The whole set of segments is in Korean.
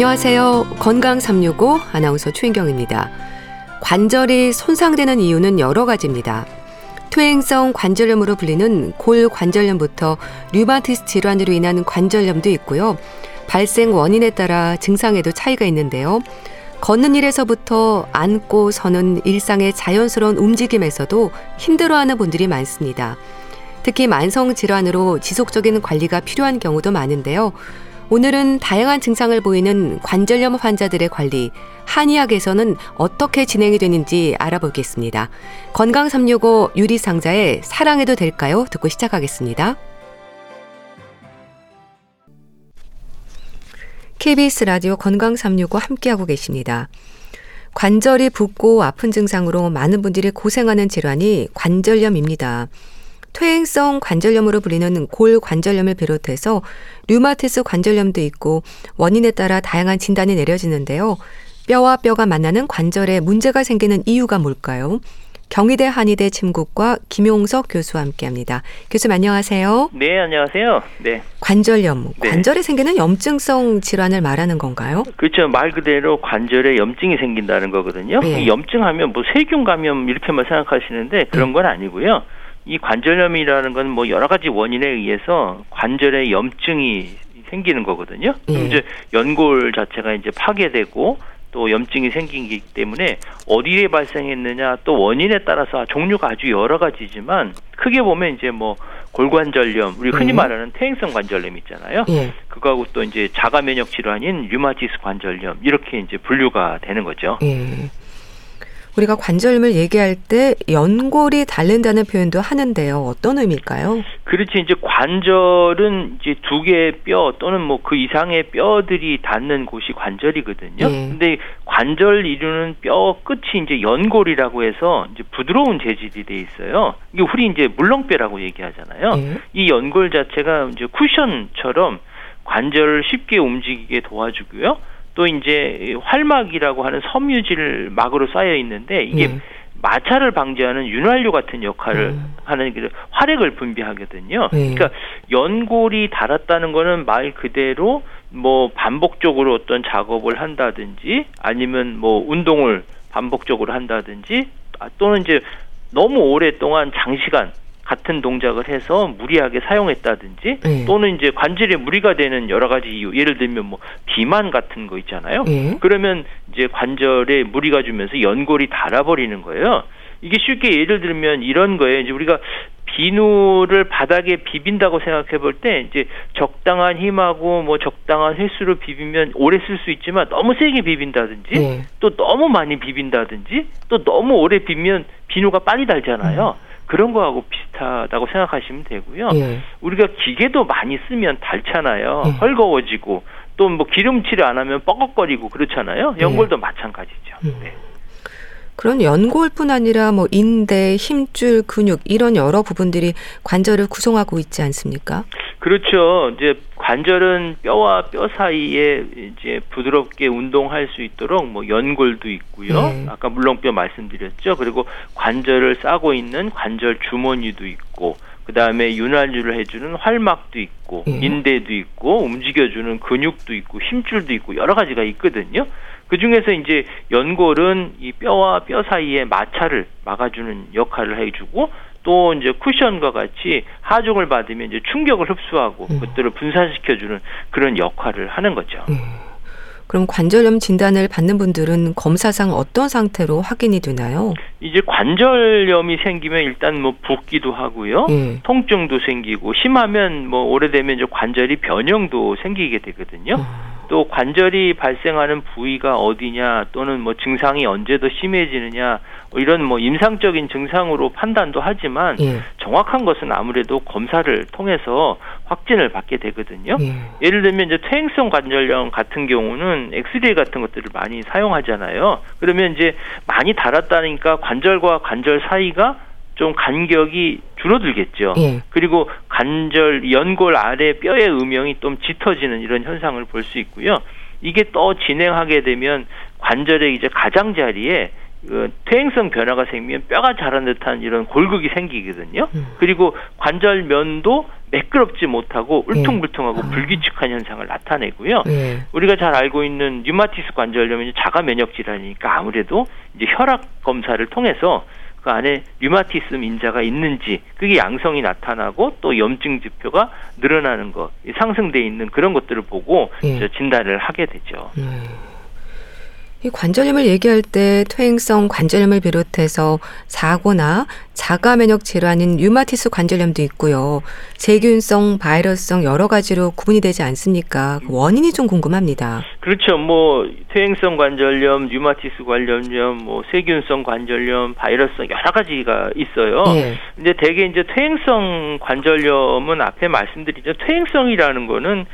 안녕하세요. 건강 365 아나운서 최인경입니다. 관절이 손상되는 이유는 여러 가지입니다. 퇴행성 관절염으로 불리는 골관절염부터 류마티스 질환으로 인한 관절염도 있고요. 발생 원인에 따라 증상에도 차이가 있는데요. 걷는 일에서부터 앉고 서는 일상의 자연스러운 움직임에서도 힘들어하는 분들이 많습니다. 특히 만성 질환으로 지속적인 관리가 필요한 경우도 많은데요. 오늘은 다양한 증상을 보이는 관절염 환자들의 관리, 한의학에서는 어떻게 진행이 되는지 알아보겠습니다. 건강 365 유리 상자의 사랑해도 될까요? 듣고 시작하겠습니다. KBS 라디오 건강 365 함께하고 계십니다. 관절이 붓고 아픈 증상으로 많은 분들이 고생하는 질환이 관절염입니다. 퇴행성 관절염으로 불리는 골관절염을 비롯해서 류마티스 관절염도 있고 원인에 따라 다양한 진단이 내려지는데요. 뼈와 뼈가 만나는 관절에 문제가 생기는 이유가 뭘까요? 경희대 한의대 침구과 김용석 교수와 함께합니다. 교수님 안녕하세요. 네, 안녕하세요. 네. 관절염, 네. 관절에 생기는 염증성 질환을 말하는 건가요? 그렇죠. 말 그대로 관절에 염증이 생긴다는 거거든요. 네. 염증하면 뭐 세균 감염 이렇게만 생각하시는데 그런 네. 건 아니고요. 이 관절염이라는 건 뭐 여러 가지 원인에 의해서 관절에 염증이 생기는 거거든요. 예. 그럼 이제 연골 자체가 이제 파괴되고 또 염증이 생기기 때문에 어디에 발생했느냐 또 원인에 따라서 종류가 아주 여러 가지지만 크게 보면 이제 뭐 골관절염 우리 흔히 예. 말하는 퇴행성 관절염 있잖아요. 예. 그거하고 또 이제 자가 면역 질환인 류마티스 관절염 이렇게 이제 분류가 되는 거죠. 예. 우리가 관절염을 얘기할 때 연골이 닳는다는 표현도 하는데요. 어떤 의미일까요? 그렇지 이제 관절은 이제 두 개의 뼈 또는 뭐 그 이상의 뼈들이 닿는 곳이 관절이거든요. 예. 근데 관절 이루는 뼈 끝이 이제 연골이라고 해서 이제 부드러운 재질이 돼 있어요. 이게 우리 이제 물렁뼈라고 얘기하잖아요. 예. 이 연골 자체가 이제 쿠션처럼 관절을 쉽게 움직이게 도와주고요. 또 이제 활막이라고 하는 섬유질 막으로 쌓여 있는데 이게 네. 마찰을 방지하는 윤활유 같은 역할을 음. 하는 그 활액을 분비하거든요. 네. 그러니까 연골이 닳았다는 거는 말 그대로 뭐 반복적으로 어떤 작업을 한다든지 아니면 뭐 운동을 반복적으로 한다든지 아, 또는 이제 너무 오랫동안 장시간 같은 동작을 해서 무리하게 사용했다든지 네. 또는 이제 관절에 무리가 되는 여러 가지 이유 예를 들면 뭐 비만 같은 거 있잖아요. 네. 그러면 이제 관절에 무리가 주면서 연골이 닳아버리는 거예요. 이게 쉽게 예를 들면 이런 거예요. 이제 우리가 비누를 바닥에 비빈다고 생각해 볼 때 이제 적당한 힘하고 뭐 적당한 횟수로 비비면 오래 쓸 수 있지만 너무 세게 비빈다든지 네. 또 너무 많이 비빈다든지 또 너무 오래 비면 비누가 빨리 닳잖아요. 음. 그런 거하고 비슷하다고 생각하시면 되고요. 예. 우리가 기계도 많이 쓰면 닳잖아요. 예. 헐거워지고 또 뭐 기름칠을 안 하면 뻐걱거리고 그렇잖아요. 예. 연골도 예. 마찬가지죠. 네. 그런 연골뿐 아니라 뭐 인대, 힘줄, 근육 이런 여러 부분들이 관절을 구성하고 있지 않습니까? 그렇죠. 이제 관절은 뼈와 뼈 사이에 이제 부드럽게 운동할 수 있도록 뭐 연골도 있고요. 네. 아까 물렁뼈 말씀드렸죠. 그리고 관절을 싸고 있는 관절 주머니도 있고 그 다음에 윤활유를 해주는 활막도 있고 네. 인대도 있고 움직여주는 근육도 있고 힘줄도 있고 여러 가지가 있거든요. 그 중에서 이제 연골은 이 뼈와 뼈 사이에 마찰을 막아주는 역할을 해주고 또 이제 쿠션과 같이 하중을 받으면 이제 충격을 흡수하고 음. 그것들을 분산시켜주는 그런 역할을 하는 거죠. 음. 그럼 관절염 진단을 받는 분들은 검사상 어떤 상태로 확인이 되나요? 이제 관절염이 생기면 일단 뭐 붓기도 하고요. 음. 통증도 생기고 심하면 뭐 오래되면 이제 관절이 변형도 생기게 되거든요. 음. 또 관절이 발생하는 부위가 어디냐 또는 뭐 증상이 언제 더 심해지느냐 뭐 이런 뭐 임상적인 증상으로 판단도 하지만 예. 정확한 것은 아무래도 검사를 통해서 확진을 받게 되거든요. 예. 예를 들면 이제 퇴행성 관절염 같은 경우는 엑스레이 같은 것들을 많이 사용하잖아요. 그러면 이제 많이 달았다니까 관절과 관절 사이가 좀 간격이 줄어들겠죠. 예. 그리고 관절 연골 아래 뼈의 음영이 좀 짙어지는 이런 현상을 볼 수 있고요. 이게 또 진행하게 되면 관절의 이제 가장자리에 그 퇴행성 변화가 생기면 뼈가 자란 듯한 이런 골극이 생기거든요. 음. 그리고 관절면도 매끄럽지 못하고 울퉁불퉁하고 네. 불규칙한 현상을 나타내고요. 네. 우리가 잘 알고 있는 류마티스 관절염은 자가 면역 질환이니까 아무래도 이제 혈압 검사를 통해서 그 안에 류마티스 인자가 있는지 그게 양성이 나타나고 또 염증 지표가 늘어나는 것 상승돼 있는 그런 것들을 보고 네. 진단을 하게 되죠. 음. 이 관절염을 얘기할 때 퇴행성 관절염을 비롯해서 사고나 자가 면역 질환인 류마티스 관절염도 있고요. 세균성, 바이러스성 여러 가지로 구분이 되지 않습니까? 그 원인이 좀 궁금합니다. 그렇죠. 뭐 퇴행성 관절염, 류마티스 관절염, 뭐 세균성 관절염, 바이러스성 여러 가지가 있어요. 네. 근데 대개 이제 퇴행성 관절염은 앞에 말씀드리죠. 퇴행성이라는 거는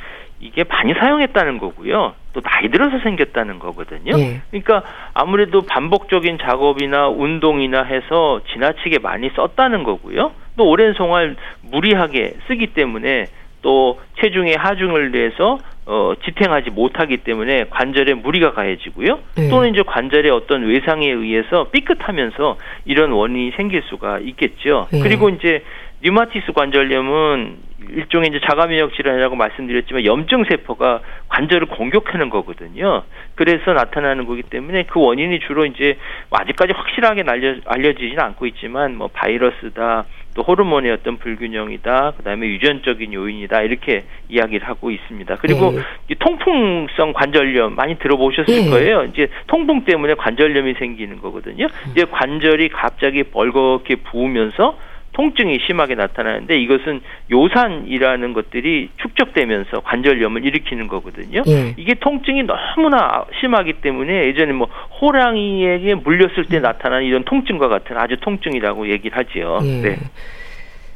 이게 많이 사용했다는 거고요. 또 나이 들어서 생겼다는 거거든요. 네. 그러니까 아무래도 반복적인 작업이나 운동이나 해서 지나치게 많이 썼다는 거고요. 또 오랜 송을 무리하게 쓰기 때문에 또 체중의 하중을 내서 어, 지탱하지 못하기 때문에 관절에 무리가 가해지고요. 네. 또는 이제 관절의 어떤 외상에 의해서 삐끗하면서 이런 원인이 생길 수가 있겠죠. 네. 그리고 이제 류마티스 관절염은 일종의 이제 자가면역 질환이라고 말씀드렸지만 염증 세포가 관절을 공격하는 거거든요. 그래서 나타나는 거기 때문에 그 원인이 주로 이제 뭐 아직까지 확실하게 알려 알려지지는 않고 있지만 뭐 바이러스다, 또 호르몬의 어떤 불균형이다, 그다음에 유전적인 요인이다 이렇게 이야기를 하고 있습니다. 그리고 네. 통풍성 관절염 많이 들어보셨을 네. 거예요. 이제 통풍 때문에 관절염이 생기는 거거든요. 이제 관절이 갑자기 벌겋게 부으면서 통증이 심하게 나타나는데 이것은 요산이라는 것들이 축적되면서 관절염을 일으키는 거거든요. 예. 이게 통증이 너무나 심하기 때문에 예전에 뭐 호랑이에게 물렸을 때 나타나는 이런 통증과 같은 아주 통증이라고 얘기를 하지요. 예. 네.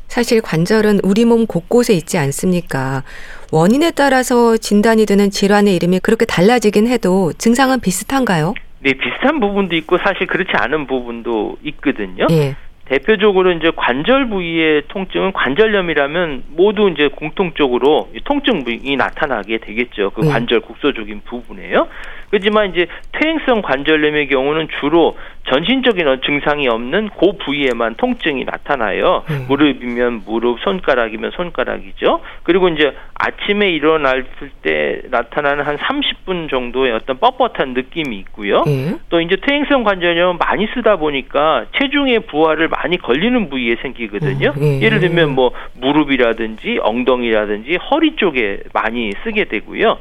사실 관절은 우리 몸 곳곳에 있지 않습니까? 원인에 따라서 진단이 되는 질환의 이름이 그렇게 달라지긴 해도 증상은 비슷한가요? 네, 비슷한 부분도 있고 사실 그렇지 않은 부분도 있거든요. 예. 대표적으로 이제 관절 부위의 통증은 관절염이라면 모두 이제 공통적으로 통증이 나타나게 되겠죠. 그 네. 관절 국소적인 부분에요. 그렇지만 이제 퇴행성 관절염의 경우는 주로 전신적인 증상이 없는 그 부위에만 통증이 나타나요. 음. 무릎이면 무릎, 손가락이면 손가락이죠. 그리고 이제 아침에 일어날 때 나타나는 한 30분 정도의 어떤 뻣뻣한 느낌이 있고요. 음. 또 이제 퇴행성 관절염 많이 쓰다 보니까 체중의 부하를 많이 걸리는 부위에 생기거든요. 음. 예를 들면 뭐 무릎이라든지 엉덩이라든지 허리 쪽에 많이 쓰게 되고요.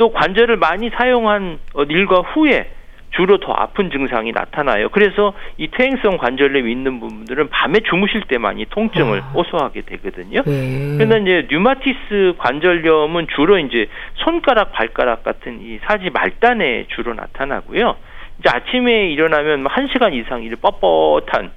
또 관절을 많이 사용한 일과 후에 주로 더 아픈 증상이 나타나요. 그래서 이 퇴행성 관절염 있는 분들은 밤에 주무실 때 많이 통증을 아. 호소하게 되거든요. 네. 그런데 이제 류마티스 관절염은 주로 이제 손가락, 발가락 같은 이 사지 말단에 주로 나타나고요. 이제 아침에 일어나면 한 시간 이상 이 뻣뻣한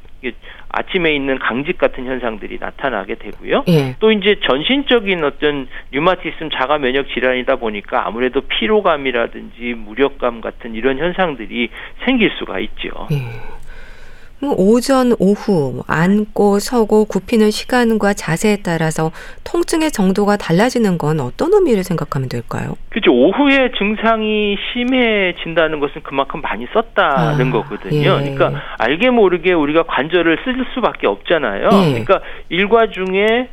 아침에 있는 강직 같은 현상들이 나타나게 되고요. 예. 또 이제 전신적인 어떤 류마티즘 자가 면역 질환이다 보니까 아무래도 피로감이라든지 무력감 같은 이런 현상들이 생길 수가 있죠. 예. 뭐 오전, 오후 뭐 앉고 서고 굽히는 시간과 자세에 따라서 통증의 정도가 달라지는 건 어떤 의미를 생각하면 될까요? 그렇죠. 오후에 증상이 심해진다는 것은 그만큼 많이 썼다는 아, 거거든요. 예. 그러니까 알게 모르게 우리가 관절을 쓸 수밖에 없잖아요. 예. 그러니까 일과 중에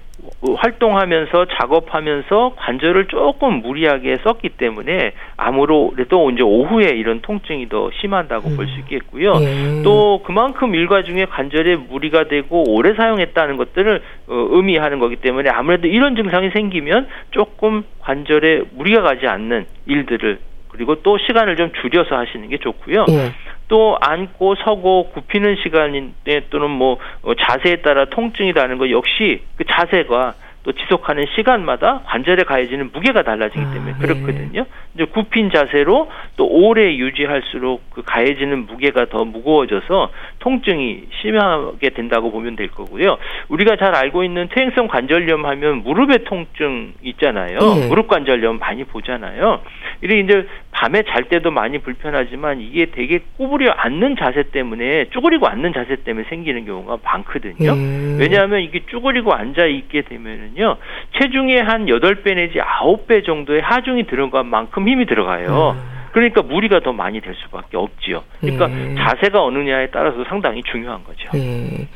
활동하면서 작업하면서 관절을 조금 무리하게 썼기 때문에 아무래도 이제 오후에 이런 통증이 더 심한다고 음. 볼수 있겠고요. 예. 또 그만큼 일과 중에 관절에 무리가 되고 오래 사용했다는 것들을 어, 의미하는 거기 때문에 아무래도 이런 증상이 생기면 조금 관절에 무리가 가지 않는 일들을 그리고 또 시간을 좀 줄여서 하시는 게 좋고요. 예. 또 앉고 서고 굽히는 시간인데 또는 뭐 어, 자세에 따라 통증이 나는 거 역시 그 자세가 또 지속하는 시간마다 관절에 가해지는 무게가 달라지기 아, 때문에 아, 그렇거든요. 네. 이제 굽힌 자세로 또 오래 유지할수록 그 가해지는 무게가 더 무거워져서 통증이 심하게 된다고 보면 될 거고요. 우리가 잘 알고 있는 퇴행성 관절염 하면 무릎의 통증 있잖아요. 네. 무릎 관절염 많이 보잖아요. 이게 이제 밤에 잘 때도 많이 불편하지만 이게 되게 구부려 앉는 자세 때문에 쭈그리고 앉는 자세 때문에 생기는 경우가 많거든요. 음. 왜냐하면 이게 쭈그리고 앉아 있게 되면은요 체중의 한 여덟 배 내지 아홉 배 정도의 하중이 들어간 만큼 힘이 들어가요. 음. 그러니까 무리가 더 많이 될 수밖에 없지요. 그러니까 음. 자세가 어느냐에 따라서 상당히 중요한 거죠. 음.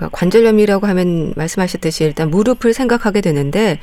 그러니까 관절염이라고 하면 말씀하셨듯이 일단 무릎을 생각하게 되는데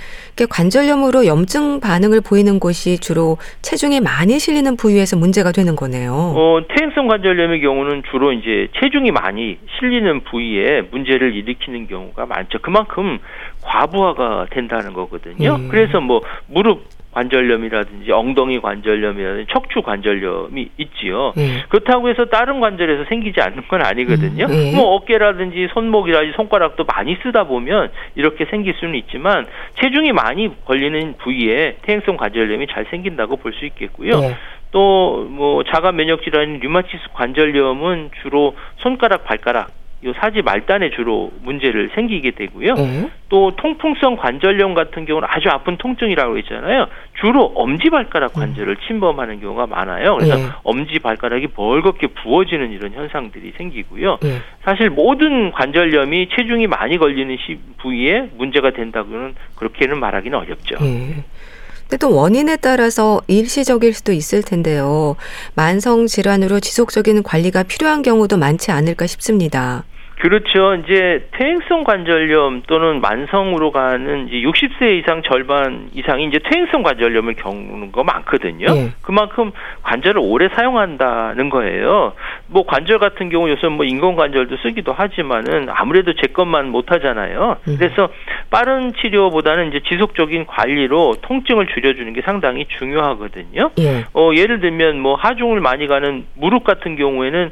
관절염으로 염증 반응을 보이는 곳이 주로 체중이 많이 실리는 부위에서 문제가 되는 거네요. 어, 퇴행성 관절염의 경우는 주로 이제 체중이 많이 실리는 부위에 문제를 일으키는 경우가 많죠. 그만큼 과부하가 된다는 거거든요. 음. 그래서 뭐 무릎 관절염이라든지 엉덩이 관절염이라든지 척추 관절염이 있지요. 네. 그렇다고 해서 다른 관절에서 생기지 않는 건 아니거든요. 음, 네. 뭐 어깨라든지 손목이라든지 손가락도 많이 쓰다 보면 이렇게 생길 수는 있지만 체중이 많이 걸리는 부위에 퇴행성 관절염이 잘 생긴다고 볼 수 있겠고요. 네. 또뭐 자가 면역 질환인 류마티스 관절염은 주로 손가락 발가락 요 사지 말단에 주로 문제를 생기게 되고요. 네. 또 통풍성 관절염 같은 경우는 아주 아픈 통증이라고 했잖아요. 주로 엄지 발가락 음. 관절을 음. 침범하는 경우가 많아요. 그래서 네. 엄지 발가락이 벌겋게 부어지는 이런 현상들이 생기고요. 네. 사실 모든 관절염이 체중이 많이 걸리는 부위에 문제가 된다고는 그렇게는 말하기는 어렵죠. 네. 근데 또 원인에 따라서 일시적일 수도 있을 텐데요. 만성 질환으로 지속적인 관리가 필요한 경우도 많지 않을까 싶습니다. 그렇죠. 이제 퇴행성 관절염 또는 만성으로 가는 이제 60세 이상 절반 이상이 이제 퇴행성 관절염을 겪는 거 많거든요. 네. 그만큼 관절을 오래 사용한다는 거예요. 뭐 관절 같은 경우 요새 뭐 인공 관절도 쓰기도 하지만은 아무래도 제 것만 못 하잖아요. 음. 그래서 빠른 치료보다는 이제 지속적인 관리로 통증을 줄여주는 게 상당히 중요하거든요. 예. 어, 예를 들면 뭐 하중을 많이 가는 무릎 같은 경우에는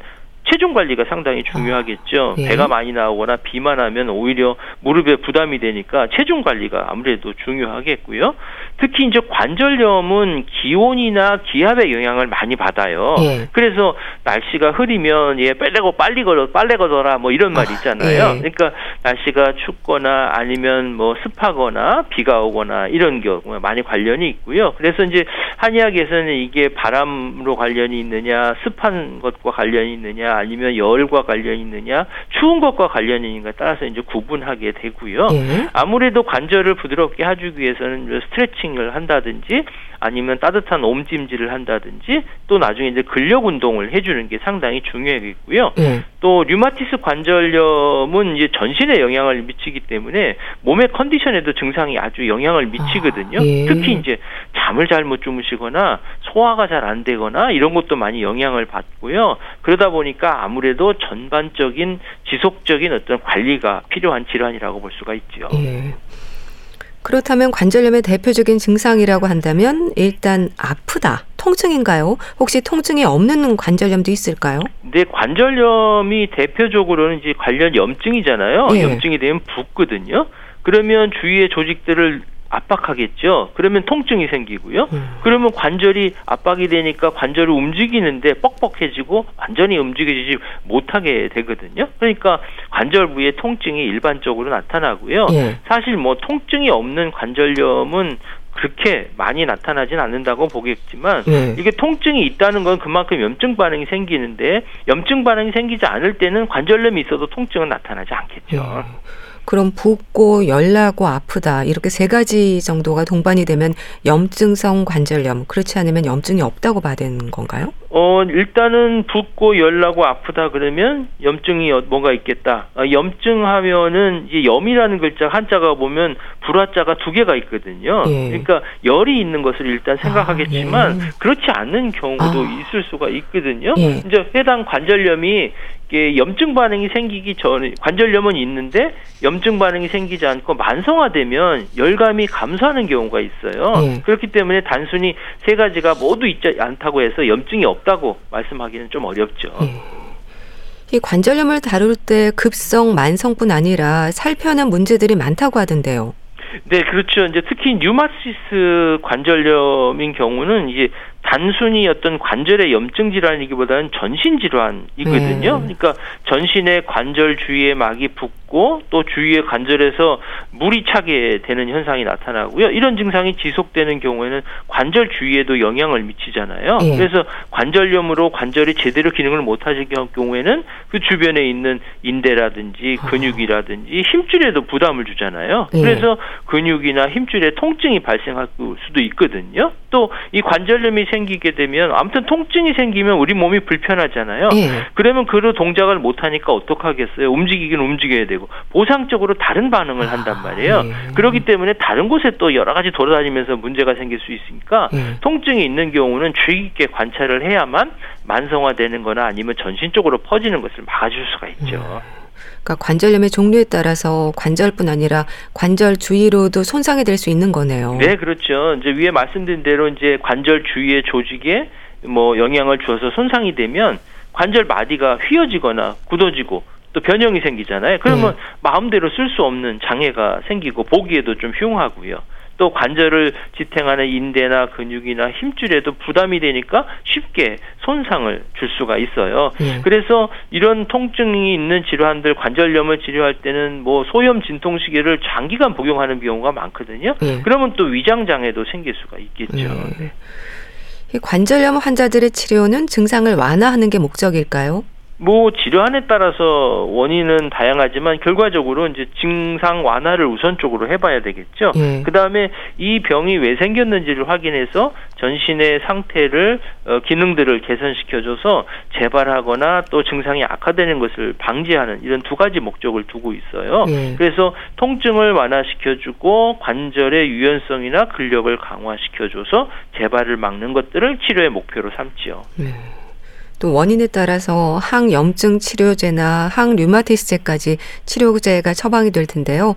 체중 관리가 상당히 중요하겠죠. 아, 예. 배가 많이 나오거나 비만하면 오히려 무릎에 부담이 되니까 체중 관리가 아무래도 중요하겠고요. 특히 이제 관절염은 기온이나 기압의 영향을 많이 받아요. 예. 그래서 날씨가 흐리면 예 빨래고 빨리 걸어 빨래 걷어라 뭐 이런 말이 아, 있잖아요. 아, 예. 그러니까 날씨가 춥거나 아니면 뭐 습하거나 비가 오거나 이런 경우 많이 관련이 있고요. 그래서 이제 한의학에서는 이게 바람으로 관련이 있느냐 습한 것과 관련이 있느냐 아니면 열과 관련이 있느냐, 추운 것과 관련이 있는가 따라서 이제 구분하게 되고요. 예. 아무래도 관절을 부드럽게 해주기 위해서는 스트레칭 을 한다든지 아니면 따뜻한 옴찜질을 한다든지 또 나중에 이제 근력 운동을 해주는 게 상당히 중요하겠고요. 예. 또 류마티스 관절염은 이제 전신에 영향을 미치기 때문에 몸의 컨디션에도 증상이 아주 영향을 미치거든요. 아, 예. 특히 이제 잠을 잘 못 주무시거나 소화가 잘 안 되거나 이런 것도 많이 영향을 받고요. 그러다 보니까 아무래도 전반적인 지속적인 어떤 관리가 필요한 질환이라고 볼 수가 있죠. 예. 그렇다면 관절염의 대표적인 증상이라고 한다면 일단 아프다, 통증인가요? 혹시 통증이 없는 관절염도 있을까요? 네, 관절염이 대표적으로는 이제 관련 염증이잖아요. 예. 염증이 되면 붓거든요. 그러면 주위의 조직들을 압박하겠죠. 그러면 통증이 생기고요. 음. 그러면 관절이 압박이 되니까 관절을 움직이는데 뻑뻑해지고 완전히 움직이지 못하게 되거든요. 그러니까 관절 부위에 통증이 일반적으로 나타나고요. 예. 사실 뭐 통증이 없는 관절염은 그렇게 많이 나타나진 않는다고 보겠지만 네. 이게 통증이 있다는 건 그만큼 염증 반응이 생기는데 염증 반응이 생기지 않을 때는 관절염이 있어도 통증은 나타나지 않겠죠. 네. 그럼 붓고 열나고 아프다 이렇게 세 가지 정도가 동반이 되면 염증성 관절염 그렇지 않으면 염증이 없다고 봐야 되는 건가요? 어 일단은 붓고 열나고 아프다 그러면 염증이 어, 뭐가 있겠다. 아, 염증하면은 이제 염이라는 글자 한자가 보면 불화자가 두 개가 있거든요. 예. 그러니까 열이 있는 것을 일단 생각하겠지만 아, 예. 그렇지 않는 경우도 아. 있을 수가 있거든요. 예. 이제 해당 관절염이 이게 염증 반응이 생기기 전에 관절염은 있는데 염증 반응이 생기지 않고 만성화되면 열감이 감소하는 경우가 있어요. 네. 그렇기 때문에 단순히 세 가지가 모두 있지 않다고 해서 염증이 없다고 말씀하기는 좀 어렵죠. 네. 이 관절염을 다룰 때 급성 만성뿐 아니라 살펴는 문제들이 많다고 하던데요. 네, 그렇죠. 이제 특히 뉴마시스 관절염인 경우는 이제 단순히 어떤 관절의 염증 질환이기보다는 전신 질환이거든요. 네. 그러니까 전신의 관절 주위에 막이 붓고 또 주위의 관절에서 물이 차게 되는 현상이 나타나고요. 이런 증상이 지속되는 경우에는 관절 주위에도 영향을 미치잖아요. 네. 그래서 관절염으로 관절이 제대로 기능을 못하는 경우에는 그 주변에 있는 인대라든지 아. 근육이라든지 힘줄에도 부담을 주잖아요. 네. 그래서 근육이나 힘줄에 통증이 발생할 수도 있거든요. 또 이 관절염이 생기게 되면 아무튼 통증이 생기면 우리 몸이 불편하잖아요. 예. 그러면 그 동작을 못 하니까 어떡하겠어요? 움직이긴 움직여야 되고 보상적으로 다른 반응을 한단 말이에요. 아, 예. 그렇기 때문에 다른 곳에 또 여러 가지 돌아다니면서 문제가 생길 수 있으니까 예. 통증이 있는 경우는 주의 깊게 관찰을 해야만 만성화되는 거나 아니면 전신적으로 퍼지는 것을 막아줄 수가 있죠. 음. 그러니까 관절염의 종류에 따라서 관절뿐 아니라 관절 주위로도 손상이 될 수 있는 거네요. 네, 그렇죠. 이제 위에 말씀드린 대로 이제 관절 주위의 조직에 뭐 영향을 주어서 손상이 되면 관절 마디가 휘어지거나 굳어지고 또 변형이 생기잖아요. 그러면 네. 마음대로 쓸 수 없는 장애가 생기고 보기에도 좀 흉하고요. 또 관절을 지탱하는 인대나 근육이나 힘줄에도 부담이 되니까 쉽게 손상을 줄 수가 있어요. 예. 그래서 이런 통증이 있는 질환들 관절염을 치료할 때는 뭐 소염 진통시계를 장기간 복용하는 경우가 많거든요. 예. 그러면 또 위장 장애도 생길 수가 있겠죠. 예. 관절염 환자들의 치료는 증상을 완화하는 게 목적일까요? 뭐 질환에 따라서 원인은 다양하지만 결과적으로 이제 증상 완화를 우선적으로 해봐야 되겠죠. 예. 그 다음에 이 병이 왜 생겼는지를 확인해서 전신의 상태를 어, 기능들을 개선시켜줘서 재발하거나 또 증상이 악화되는 것을 방지하는 이런 두 가지 목적을 두고 있어요. 예. 그래서 통증을 완화시켜주고 관절의 유연성이나 근력을 강화시켜줘서 재발을 막는 것들을 치료의 목표로 삼지요. 예. 또 원인에 따라서 항염증 치료제나 항류마티스제까지 치료제가 처방이 될 텐데요.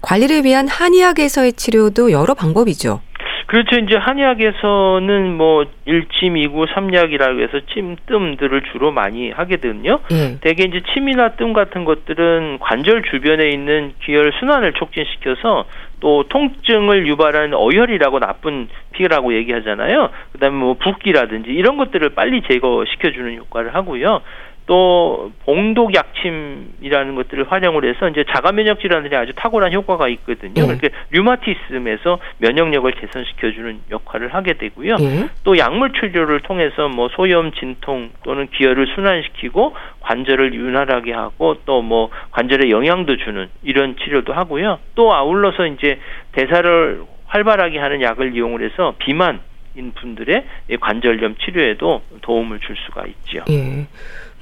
관리를 위한 한의학에서의 치료도 여러 방법이죠. 그렇죠. 이제 한의학에서는 뭐 일침, 이구, 삼약이라고 해서 침, 뜸들을 주로 많이 하거든요. 예. 대개 이제 침이나 뜸 같은 것들은 관절 주변에 있는 기혈 순환을 촉진시켜서 또 통증을 유발하는 어혈이라고 나쁜 피라고 얘기하잖아요. 그다음에 뭐 붓기라든지 이런 것들을 빨리 제거시켜 주는 효과를 하고요. 또 봉독 약침이라는 것들을 활용을 해서 이제 자가 면역 질환들이 아주 탁월한 효과가 있거든요. 네. 그러니까 류마티즘에서 면역력을 개선시켜 주는 역할을 하게 되고요. 네. 또 약물 치료를 통해서 뭐 소염, 진통 또는 기혈을 순환시키고 관절을 윤활하게 하고 또 뭐 관절에 영향도 주는 이런 치료도 하고요. 또 아울러서 이제 대사를 활발하게 하는 약을 이용을 해서 비만 인 분들의 관절염 치료에도 도움을 줄 수가 있죠. 예.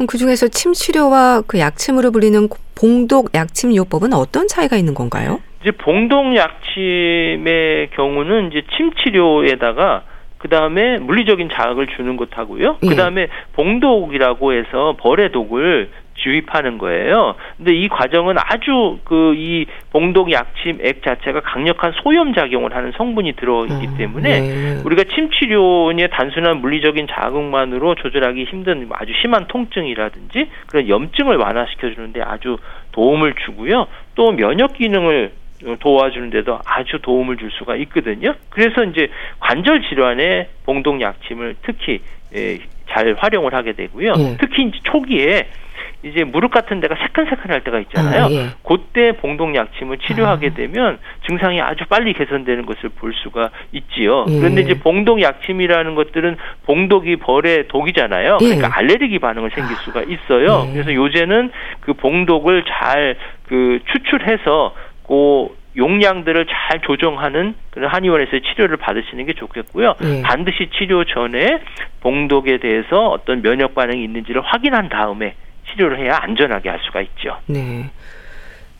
그 중에서 침 치료와 그 약침으로 불리는 봉독 약침 요법은 어떤 차이가 있는 건가요? 이제 봉독 약침의 경우는 이제 침 치료에다가 그 다음에 물리적인 자극을 주는 것하고요. 그 다음에 봉독이라고 해서 벌의 독을 주입하는 거예요. 근데 이 과정은 아주 그 이 봉독 약침 액 자체가 강력한 소염 작용을 하는 성분이 들어있기 음, 때문에 네. 우리가 침 치료의 단순한 물리적인 자극만으로 조절하기 힘든 아주 심한 통증이라든지 그런 염증을 완화시켜 주는데 아주 도움을 주고요. 또 면역 기능을 도와주는데도 아주 도움을 줄 수가 있거든요. 그래서 이제 관절 질환에 봉독 약침을 특히 예, 잘 활용을 하게 되고요. 예. 특히 이제 초기에 이제 무릎 같은 데가 새끈새끈할 때가 있잖아요. 아, 예. 그때 봉독 약침을 치료하게 아. 되면 증상이 아주 빨리 개선되는 것을 볼 수가 있지요. 예. 그런데 이제 봉독 약침이라는 것들은 봉독이 벌의 독이잖아요. 예. 그러니까 알레르기 반응을 생길 수가 있어요. 예. 그래서 요새는 그 봉독을 잘 그 추출해서 그 용량들을 잘 조정하는 그런 한의원에서 치료를 받으시는 게 좋겠고요. 네. 반드시 치료 전에 봉독에 대해서 어떤 면역 반응이 있는지를 확인한 다음에 치료를 해야 안전하게 할 수가 있죠. 네.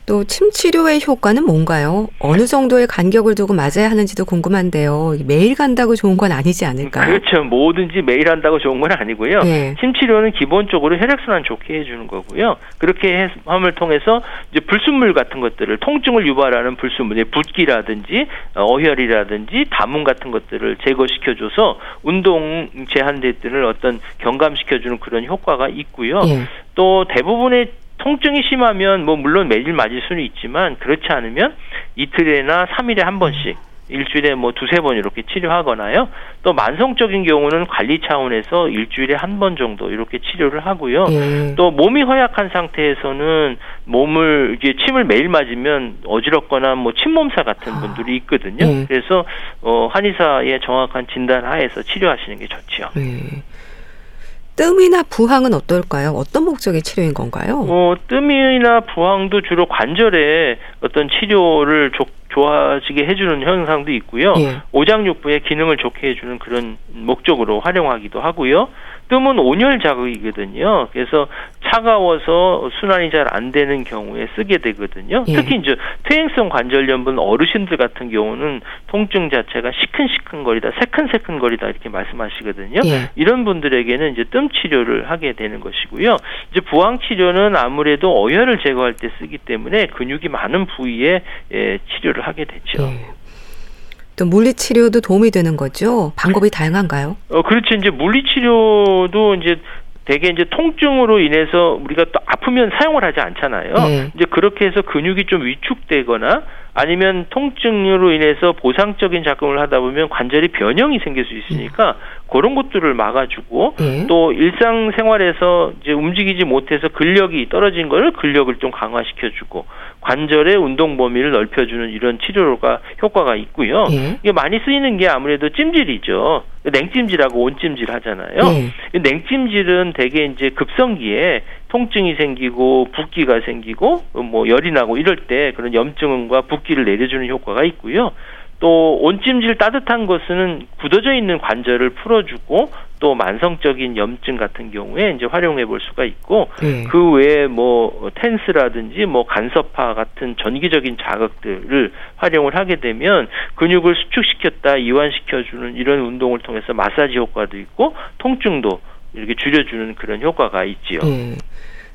또 침 치료의 효과는 뭔가요? 어느 정도의 간격을 두고 맞아야 하는지도 궁금한데요. 매일 간다고 좋은 건 아니지 않을까요? 그렇죠. 뭐든지 매일 한다고 좋은 건 아니고요. 네. 침치료는 기본적으로 혈액순환 좋게 해주는 거고요. 그렇게 함을 통해서 이제 불순물 같은 것들을 통증을 유발하는 불순물, 붓기라든지 어, 어혈이라든지 담문 같은 것들을 제거시켜줘서 운동 제한들을 어떤 경감시켜주는 그런 효과가 있고요. 네. 또 대부분의 통증이 심하면 뭐 물론 매일 맞을 수는 있지만 그렇지 않으면 이틀에나 3일에 한 번씩 일주일에 뭐 두세 번 이렇게 치료하거나요. 또 만성적인 경우는 관리 차원에서 일주일에 한 번 정도 이렇게 치료를 하고요. 예. 또 몸이 허약한 상태에서는 몸을 이제 침을 매일 맞으면 어지럽거나 뭐 침몸살 같은 아. 분들이 있거든요. 예. 그래서 어 한의사의 정확한 진단 하에서 치료하시는 게 좋지요. 예. 뜸이나 부항은 어떨까요? 어떤 목적의 치료인 건가요? 어, 뜸이나 부항도 주로 관절에 어떤 치료를 조, 좋아지게 해주는 현상도 있고요. 예. 오장육부의 기능을 좋게 해주는 그런 목적으로 활용하기도 하고요. 뜸은 온열 자극이거든요. 그래서 차가워서 순환이 잘 안 되는 경우에 쓰게 되거든요. 예. 특히 이제 퇴행성 관절염분 어르신들 같은 경우는 통증 자체가 시큰시큰거리다, 새큰새큰거리다 이렇게 말씀하시거든요. 예. 이런 분들에게는 이제 뜸 치료를 하게 되는 것이고요. 이제 부항 치료는 아무래도 어혈을 제거할 때 쓰기 때문에 근육이 많은 부위에 예, 치료를 하게 되죠. 예. 또 물리치료도 도움이 되는 거죠? 방법이 다양한가요? 어, 그렇죠. 이제 물리치료도 이제 대개 이제 통증으로 인해서 우리가 또 아프면 사용을 하지 않잖아요. 네. 이제 그렇게 해서 근육이 좀 위축되거나 아니면 통증으로 인해서 보상적인 작용을 하다 보면 관절이 변형이 생길 수 있으니까 음. 그런 것들을 막아주고 네. 또 일상생활에서 이제 움직이지 못해서 근력이 떨어진 거를 근력을 좀 강화시켜주고 관절의 운동 범위를 넓혀주는 이런 치료가 효과가 있고요. 네. 이게 많이 쓰이는 게 아무래도 찜질이죠. 냉찜질하고 온찜질 하잖아요. 네. 냉찜질은 대개 이제 급성기에 통증이 생기고 붓기가 생기고 뭐 열이 나고 이럴 때 그런 염증과 붓기를 내려주는 효과가 있고요. 또 온찜질 따뜻한 것은 굳어져 있는 관절을 풀어주고 또 만성적인 염증 같은 경우에 이제 활용해 볼 수가 있고 네. 그 외에 뭐 텐스라든지 뭐 간섭파 같은 전기적인 자극들을 활용을 하게 되면 근육을 수축시켰다 이완시켜 주는 이런 운동을 통해서 마사지 효과도 있고 통증도 이렇게 줄여주는 그런 효과가 있지요. 네.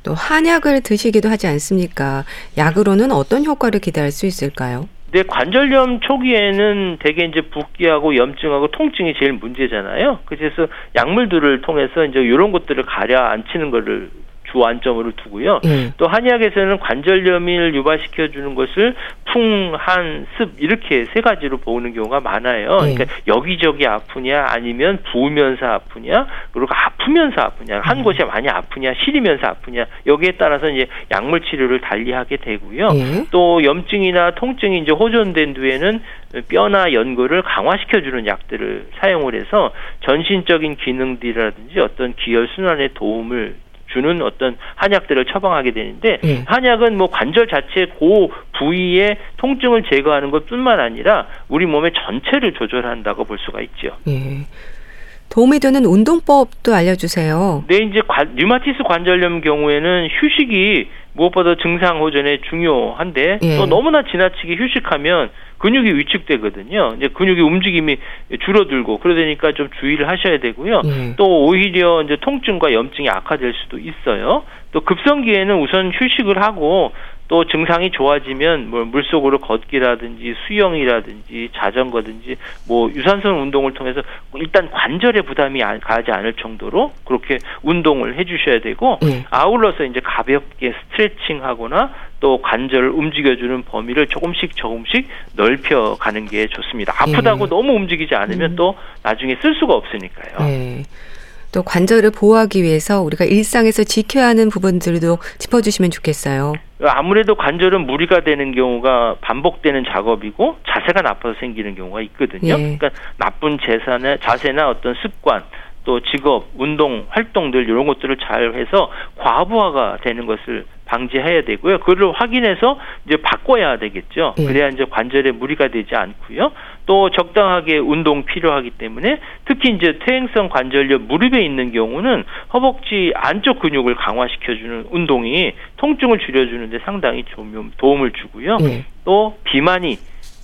또 한약을 드시기도 하지 않습니까? 약으로는 어떤 효과를 기대할 수 있을까요? 네, 관절염 초기에는 대개 이제 붓기하고 염증하고 통증이 제일 문제잖아요. 그래서 약물들을 통해서 이제 이런 것들을 가려앉히는 거를 주안점으로 두고요. 음. 또 한의학에서는 관절염을 유발시켜 주는 것을 풍, 한, 습 이렇게 세 가지로 보는 경우가 많아요. 음. 그러니까 여기저기 아프냐 아니면 부으면서 아프냐 그리고 아프면서 아프냐 한 음. 곳이 많이 아프냐 시리면서 아프냐 여기에 따라서 이제 약물 치료를 달리하게 되고요. 음. 또 염증이나 통증이 이제 호전된 뒤에는 뼈나 연골을 강화시켜 주는 약들을 사용을 해서 전신적인 기능들이라든지 어떤 기혈 순환에 도움을 주는 어떤 한약들을 처방하게 되는데 예. 한약은 뭐 관절 자체 고 부위의 통증을 제거하는 것뿐만 아니라 우리 몸의 전체를 조절한다고 볼 수가 있죠. 예. 도움이 되는 운동법도 알려주세요. 네, 이제 관, 류마티스 관절염 경우에는 휴식이 무엇보다 증상 호전에 중요한데 예. 또 너무나 지나치게 휴식하면 근육이 위축되거든요. 이제 근육의 움직임이 줄어들고 그러다니까 좀 주의를 하셔야 되고요. 예. 또 오히려 이제 통증과 염증이 악화될 수도 있어요. 또 급성기에는 우선 휴식을 하고 또 증상이 좋아지면 뭐 물속으로 걷기라든지 수영이라든지 자전거든지 뭐 유산소 운동을 통해서 일단 관절에 부담이 가지 않을 정도로 그렇게 운동을 해 주셔야 되고 네. 아울러서 이제 가볍게 스트레칭하거나 또 관절을 움직여주는 범위를 조금씩 조금씩 넓혀가는 게 좋습니다. 아프다고 네. 너무 움직이지 않으면 음. 또 나중에 쓸 수가 없으니까요. 네. 또 관절을 보호하기 위해서 우리가 일상에서 지켜야 하는 부분들도 짚어주시면 좋겠어요. 아무래도 관절은 무리가 되는 경우가 반복되는 작업이고 자세가 나빠서 생기는 경우가 있거든요. 예. 그러니까 나쁜 재산의 자세나 어떤 습관 또 직업, 운동, 활동들 이런 것들을 잘 해서 과부하가 되는 것을 방지해야 되고요. 그걸 확인해서 이제 바꿔야 되겠죠. 예. 그래야 이제 관절에 무리가 되지 않고요. 또 적당하게 운동 필요하기 때문에 특히 이제 퇴행성 관절염 무릎에 있는 경우는 허벅지 안쪽 근육을 강화시켜주는 운동이 통증을 줄여주는데 상당히 도움을 주고요. 예. 또 비만이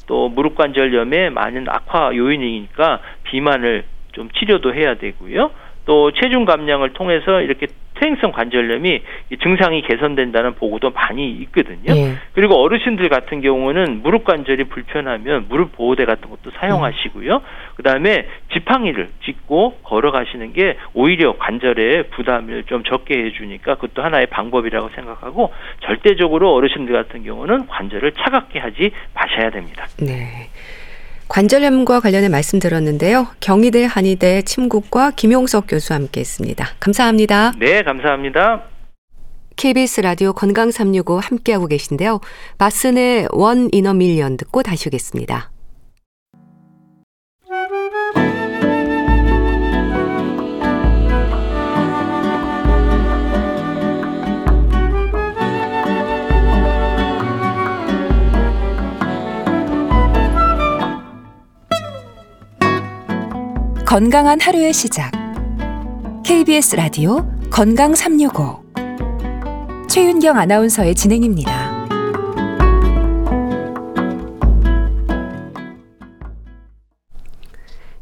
또 무릎 관절염의 많은 악화 요인이니까 비만을 좀 치료도 해야 되고요. 또 체중 감량을 통해서 이렇게 퇴행성 관절염이 증상이 개선된다는 보고도 많이 있거든요. 네. 그리고 어르신들 같은 경우는 무릎 관절이 불편하면 무릎 보호대 같은 것도 사용하시고요. 네. 그다음에 지팡이를 짚고 걸어가시는 게 오히려 관절에 부담을 좀 적게 해주니까 그것도 하나의 방법이라고 생각하고 절대적으로 어르신들 같은 경우는 관절을 차갑게 하지 마셔야 됩니다. 네. 관절염과 관련해 말씀 들었는데요. 경희대 한의대 침국과 김용석 교수와 함께했습니다. 감사합니다. 네, 감사합니다. KBS 라디오 건강 365 함께하고 계신데요. 마슨의 원 이너 밀리언 듣고 다시 오겠습니다. 건강한 하루의 시작. KBS 라디오 건강 365. 최윤경 아나운서의 진행입니다.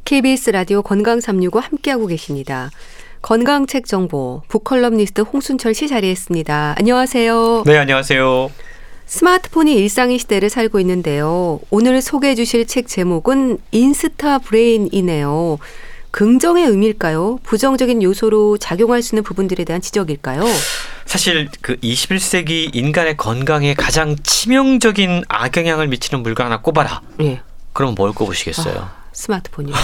KBS 라디오 건강 365 함께하고 계십니다. 건강책 정보 북컬럼니스트 홍순철 씨 자리했습니다. 안녕하세요. 네, 안녕하세요. 스마트폰이 일상의 시대를 살고 있는데요. 오늘 소개해 주실 책 제목은 인스타 브레인이네요. 긍정의 의미일까요? 부정적인 요소로 작용할 수 있는 부분들에 대한 지적일까요? 사실 그 21세기 인간의 건강에 가장 치명적인 악영향을 미치는 물건 하나 꼽아라. 예. 그럼 뭘 꼽으시겠어요? 아. 스마트폰이요.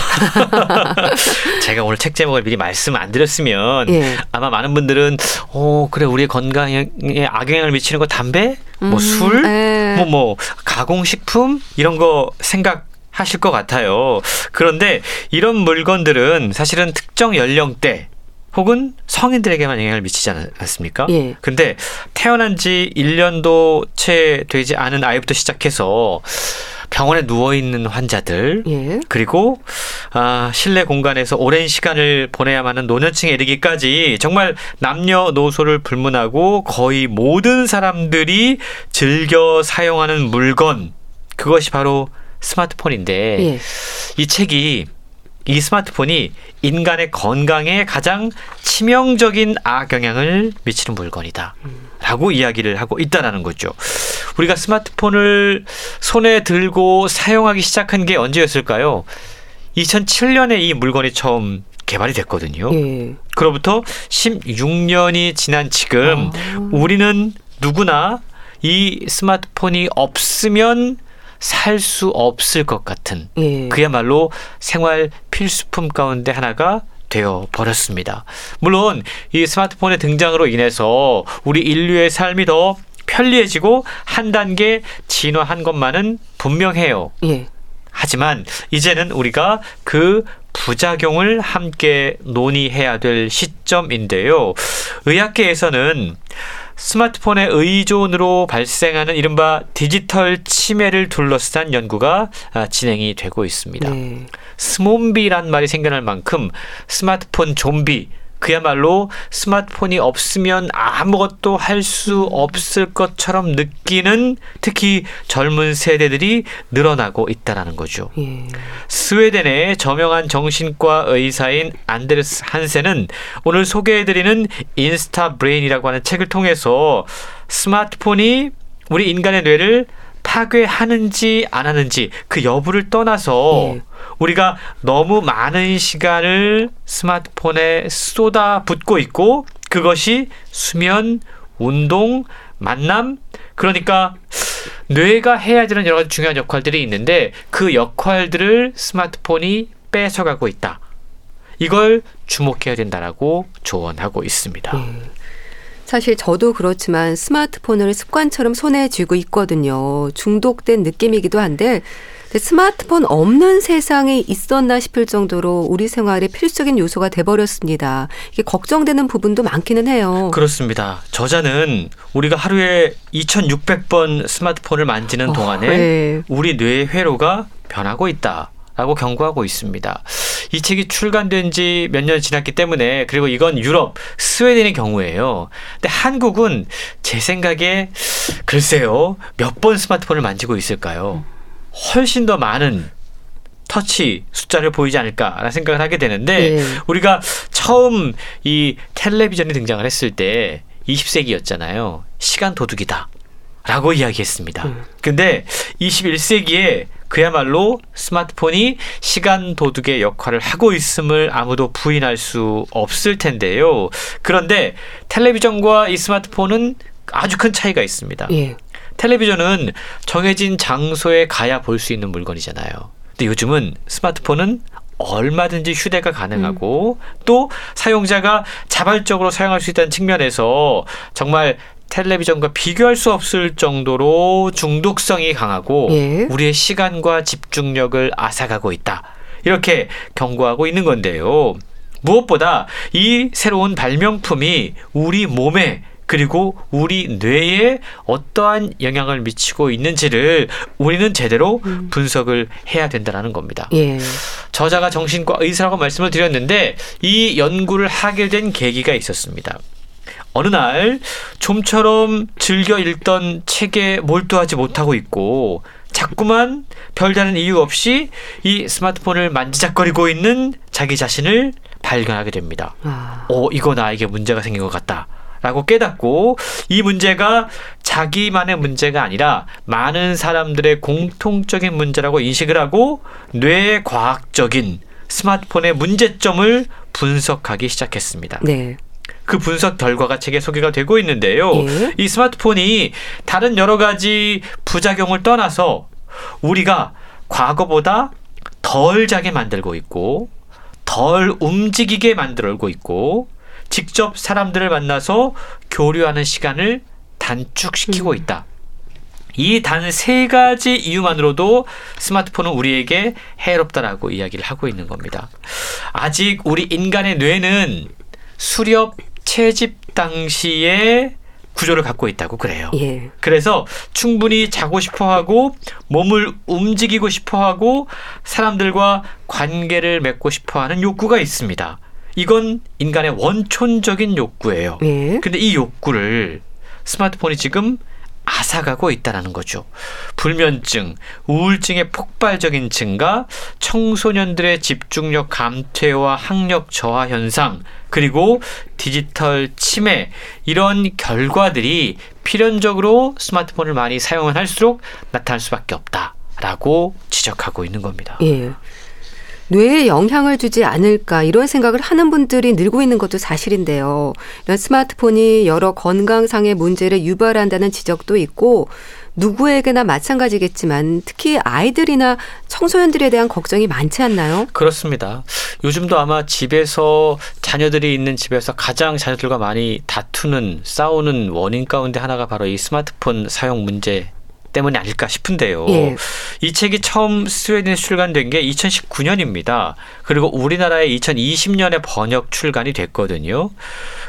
제가 오늘 책 제목을 미리 말씀 안 드렸으면 예. 아마 많은 분들은 어 그래 우리의 건강에 악영향을 미치는 거 담배, 뭐 음, 뭐 술, 뭐뭐 뭐 가공식품 이런 거 생각 하실 것 같아요. 그런데 이런 물건들은 사실은 특정 연령대 혹은 성인들에게만 영향을 미치지 않습니까? 예. 근데 태어난 지 1년도 채 되지 않은 아이부터 시작해서 병원에 누워 있는 환자들 예. 그리고 아, 실내 공간에서 오랜 시간을 보내야만 하는 노년층에 이르기까지 정말 남녀노소를 불문하고 거의 모든 사람들이 즐겨 사용하는 물건 그것이 바로 스마트폰인데 예. 이 책이 이 스마트폰이 인간의 건강에 가장 치명적인 악영향을 미치는 물건이다. 라고 이야기를 하고 있다라는 거죠. 우리가 스마트폰을 손에 들고 사용하기 시작한 게 언제였을까요? 2007년에 이 물건이 처음 개발이 됐거든요. 예. 그로부터 16년이 지난 지금 아. 우리는 누구나 이 스마트폰이 없으면 살 수 없을 것 같은 예. 그야말로 생활 필수품 가운데 하나가 되어 버렸습니다. 물론 이 스마트폰의 등장으로 인해서 우리 인류의 삶이 더 편리해지고 한 단계 진화한 것만은 분명해요. 예. 하지만 이제는 우리가 그 부작용을 함께 논의해야 될 시점인데요. 의학계에서는 스마트폰의 의존으로 발생하는 이른바 디지털 치매를 둘러싼 연구가 아, 진행이 되고 있습니다. 네. 스몬비란 말이 생겨날 만큼 스마트폰 좀비 그야말로 스마트폰이 없으면 아무것도 할 수 없을 것처럼 느끼는 특히 젊은 세대들이 늘어나고 있다라는 거죠. 예. 스웨덴의 저명한 정신과 의사인 안데르스 한센은 오늘 소개해드리는 인스타 브레인이라고 하는 책을 통해서 스마트폰이 우리 인간의 뇌를 파괴하는지 안 하는지 그 여부를 떠나서 예. 우리가 너무 많은 시간을 스마트폰에 쏟아 붓고 있고 그것이 수면, 운동, 만남 그러니까 뇌가 해야 되는 여러 가지 중요한 역할들이 있는데 그 역할들을 스마트폰이 뺏어가고 있다. 이걸 주목해야 된다라고 조언하고 있습니다. 네. 사실 저도 그렇지만 스마트폰을 습관처럼 손에 쥐고 있거든요. 중독된 느낌이기도 한데 스마트폰 없는 세상에 있었나 싶을 정도로 우리 생활의 필수적인 요소가 돼버렸습니다. 이게 걱정되는 부분도 많기는 해요. 그렇습니다. 저자는 우리가 하루에 2,600번 스마트폰을 만지는 어, 동안에 네. 우리 뇌의 회로가 변하고 있다. 라고 경고하고 있습니다. 이 책이 출간된 지 몇 년 지났기 때문에 그리고 이건 유럽, 스웨덴의 경우예요. 근데 한국은 제 생각에 글쎄요. 몇 번 스마트폰을 만지고 있을까요? 훨씬 더 많은 터치 숫자를 보이지 않을까라는 생각을 하게 되는데 네. 우리가 처음 이 텔레비전이 등장을 했을 때 20세기였잖아요. 시간 도둑이다. 라고 이야기했습니다. 음. 근데 21세기에 그야말로 스마트폰이 시간 도둑의 역할을 하고 있음을 아무도 부인할 수 없을 텐데요. 그런데 텔레비전과 이 스마트폰은 아주 큰 차이가 있습니다. 예. 텔레비전은 정해진 장소에 가야 볼 수 있는 물건이잖아요. 근데 요즘은 스마트폰은 얼마든지 휴대가 가능하고 음. 또 사용자가 자발적으로 사용할 수 있다는 측면에서 정말 텔레비전과 비교할 수 없을 정도로 중독성이 강하고 예. 우리의 시간과 집중력을 앗아가고 있다. 이렇게 경고하고 있는 건데요. 무엇보다 이 새로운 발명품이 우리 몸에 그리고 우리 뇌에 어떠한 영향을 미치고 있는지를 우리는 제대로 음. 분석을 해야 된다는 겁니다. 예. 저자가 정신과 의사라고 말씀을 드렸는데 이 연구를 하게 된 계기가 있었습니다. 어느 날 좀처럼 즐겨 읽던 책에 몰두하지 못하고 있고 자꾸만 별다른 이유 없이 이 스마트폰을 만지작거리고 있는 자기 자신을 발견하게 됩니다. 아. 어, 이거 나에게 문제가 생긴 것 같다. 라고 깨닫고 이 문제가 자기만의 문제가 아니라 많은 사람들의 공통적인 문제라고 인식을 하고 뇌 과학적인 스마트폰의 문제점을 분석하기 시작했습니다. 네. 그 분석 결과가 책에 소개가 되고 있는데요. 예. 이 스마트폰이 다른 여러 가지 부작용을 떠나서 우리가 과거보다 덜 자게 만들고 있고 덜 움직이게 만들고 있고 직접 사람들을 만나서 교류하는 시간을 단축시키고 음. 있다. 이 단 세 가지 이유만으로도 스마트폰은 우리에게 해롭다라고 이야기를 하고 있는 겁니다. 아직 우리 인간의 뇌는 수렵 채집 당시에 구조를 갖고 있다고 그래요. 예. 그래서 충분히 자고 싶어 하고 몸을 움직이고 싶어 하고 사람들과 관계를 맺고 싶어 하는 욕구가 있습니다. 이건 인간의 원촌적인 욕구예요. 예. 근데 이 욕구를 스마트폰이 지금 앗아가고 있다는 거죠. 불면증, 우울증의 폭발적인 증가, 청소년들의 집중력 감퇴와 학력 저하 현상, 그리고 디지털 치매 이런 결과들이 필연적으로 스마트폰을 많이 사용을 할수록 나타날 수밖에 없다라고 지적하고 있는 겁니다. 예. 뇌에 영향을 주지 않을까 이런 생각을 하는 분들이 늘고 있는 것도 사실인데요. 이런 스마트폰이 여러 건강상의 문제를 유발한다는 지적도 있고 누구에게나 마찬가지겠지만 특히 아이들이나 청소년들에 대한 걱정이 많지 않나요? 그렇습니다. 요즘도 아마 집에서 자녀들이 있는 집에서 가장 자녀들과 많이 다투는 싸우는 원인 가운데 하나가 바로 이 스마트폰 사용 문제 때문이 아닐까 싶은데요. 예. 이 책이 처음 스웨덴에 출간된 게 2019년입니다. 그리고 우리나라에 2020년에 번역 출간이 됐거든요.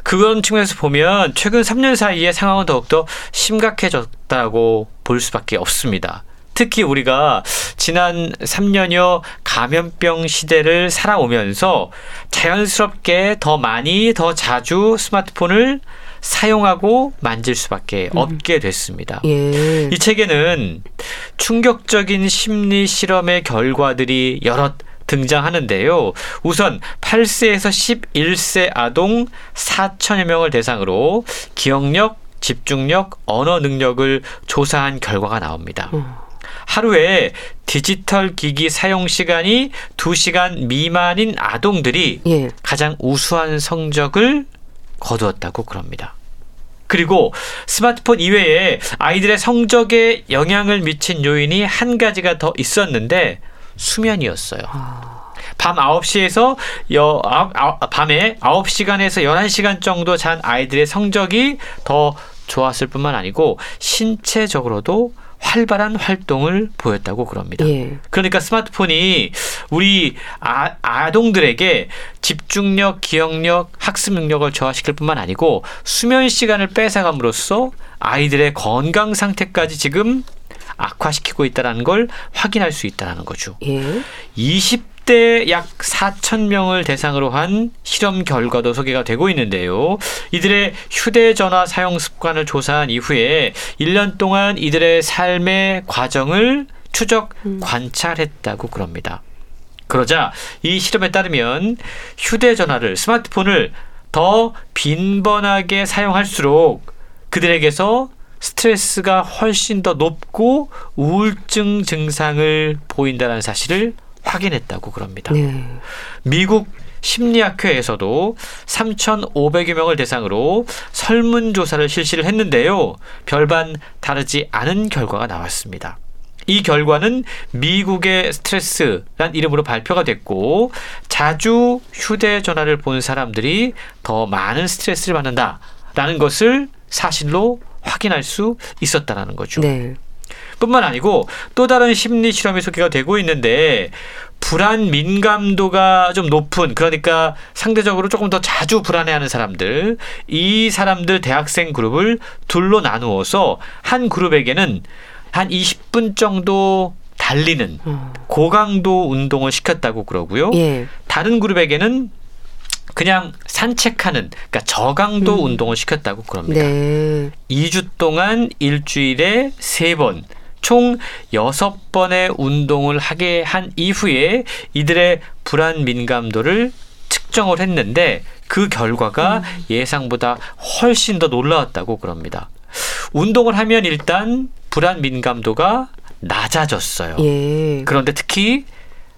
그런 측면에서 보면 최근 3년 사이에 상황은 더욱더 심각해졌다고 볼 수밖에 없습니다. 특히 우리가 지난 3년여 감염병 시대를 살아오면서 자연스럽게 더 많이 더 자주 스마트폰을 사용하고 만질 수밖에 음. 없게 됐습니다. 예. 이 책에는 충격적인 심리 실험의 결과들이 여러 등장하는데요. 우선 8세에서 11세 아동 4천여 명을 대상으로 기억력, 집중력, 언어 능력을 조사한 결과가 나옵니다. 음. 하루에 디지털 기기 사용 시간이 2시간 미만인 아동들이 예. 가장 우수한 성적을 거두었다고 그럽니다. 그리고 스마트폰 이외에 아이들의 성적에 영향을 미친 요인이 한 가지가 더 있었는데 수면이었어요. 밤 9시에서 여, 아, 아, 밤에 9시간에서 11시간 정도 잔 아이들의 성적이 더 좋았을 뿐만 아니고 신체적으로도 활발한 활동을 보였다고 그럽니다. 예. 그러니까 스마트폰이 우리 아, 아동들에게 집중력, 기억력, 학습 능력을 저하시킬 뿐만 아니고 수면 시간을 뺏어감으로써 아이들의 건강 상태까지 지금 악화시키고 있다는 걸 확인할 수 있다는 거죠. 예. 20 10대 약 4천 명을 대상으로 한 실험 결과도 소개가 되고 있는데요. 이들의 휴대전화 사용 습관을 조사한 이후에 1년 동안 이들의 삶의 과정을 추적 음. 관찰했다고 그럽니다. 그러자 이 실험에 따르면 휴대전화를 스마트폰을 더 빈번하게 사용할수록 그들에게서 스트레스가 훨씬 더 높고 우울증 증상을 보인다는 사실을 확인했다고 그럽니다. 네. 미국 심리학회에서도 3,500여 명을 대상으로 설문조사를 실시를 했는데요. 별반 다르지 않은 결과가 나왔습니다. 이 결과는 미국의 스트레스란 이름으로 발표가 됐고 자주 휴대전화를 본 사람들이 더 많은 스트레스를 받는다라는 것을 사실로 확인할 수 있었다라는 거죠. 네. 뿐만 아니고 또 다른 심리 실험이 소개가 되고 있는데 불안 민감도가 좀 높은 그러니까 상대적으로 조금 더 자주 불안해하는 사람들 이 사람들 대학생 그룹을 둘로 나누어서 한 그룹에게는 한 20분 정도 달리는 음. 고강도 운동을 시켰다고 그러고요. 예. 다른 그룹에게는 그냥 산책하는 그러니까 저강도 음. 운동을 시켰다고 그럽니다. 네. 2주 동안 일주일에 3번 총 여섯 번의 운동을 하게 한 이후에 이들의 불안 민감도를 측정을 했는데 그 결과가 음. 예상보다 훨씬 더 놀라웠다고 그럽니다. 운동을 하면 일단 불안 민감도가 낮아졌어요. 예. 그런데 특히